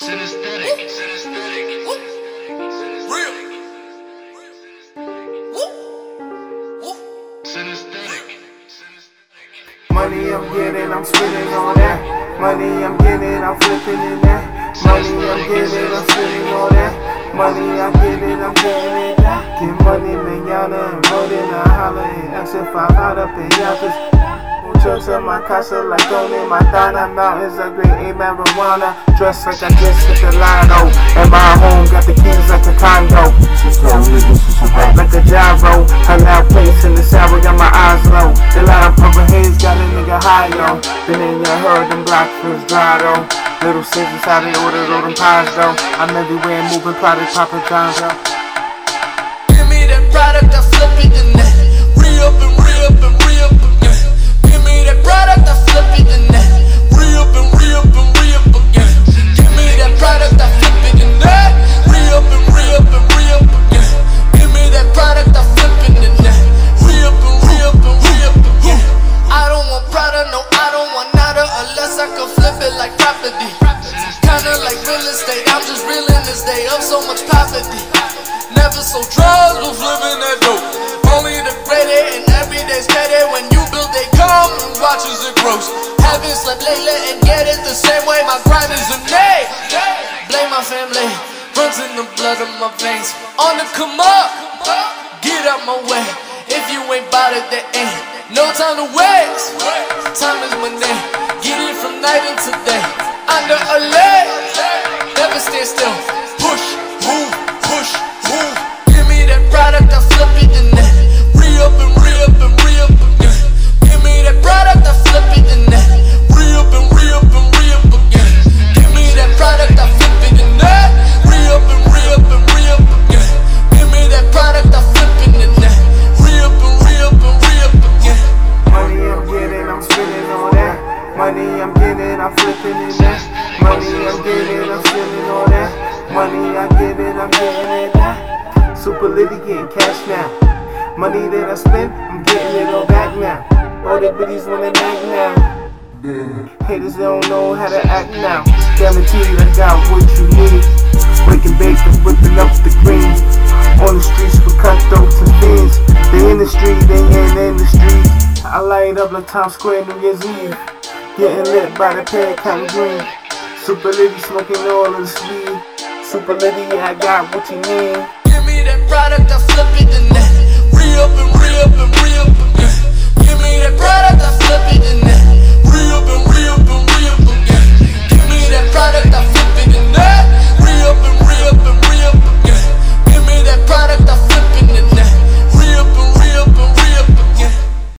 Synesthetic. Synesthetic. Real. Synesthetic. Money I'm getting, I'm spending on that. Money I'm getting, I'm flipping in that. Money I'm getting, I'm spending on that. Money I get it, I'm getting it. Get money, manana, and rolling, I holler, and extra five out up in yappers. Muchos in my casa, like going in my Thana Mountains, a great A marijuana. Dressed like I just hit the lino. And my home got the keys like a condo. Like a gyro. I now place in the shower, got my eyes low. The light of purple haze got a nigga high, yo. Been in your heard them black first dry though. Little scissors, how they ordered all them pies though. I'm everywhere moving product, popping John, yo. Give me that product, I flip it and re up and day of so much poverty. Never so drugs, was living that dope. Only the greater and every day's better when you build they come and watch as it grows. Haven't slept lately and get it the same way. My grind is a day. Blame my family, runs in the blood of my veins. On the come up, get out my way. If you ain't bout it, there ain't no time to waste. Time is money, get it from night until day. Under a leg, never stand still. Super getting cash now. Money that I spend, I'm getting it all back now. All the biddies wanna act now. Haters don't know how to act now. Guaranteed I got what you need. Breaking bakes and whipping up the green. On the streets with cutthroats and fiends. They in the street, they in the street. I light up like Times Square New Year's Eve. Getting lit by the pen cotton green. Super Litty smoking all of the speed. Super Litty, I got what you need. Give me that product, I flip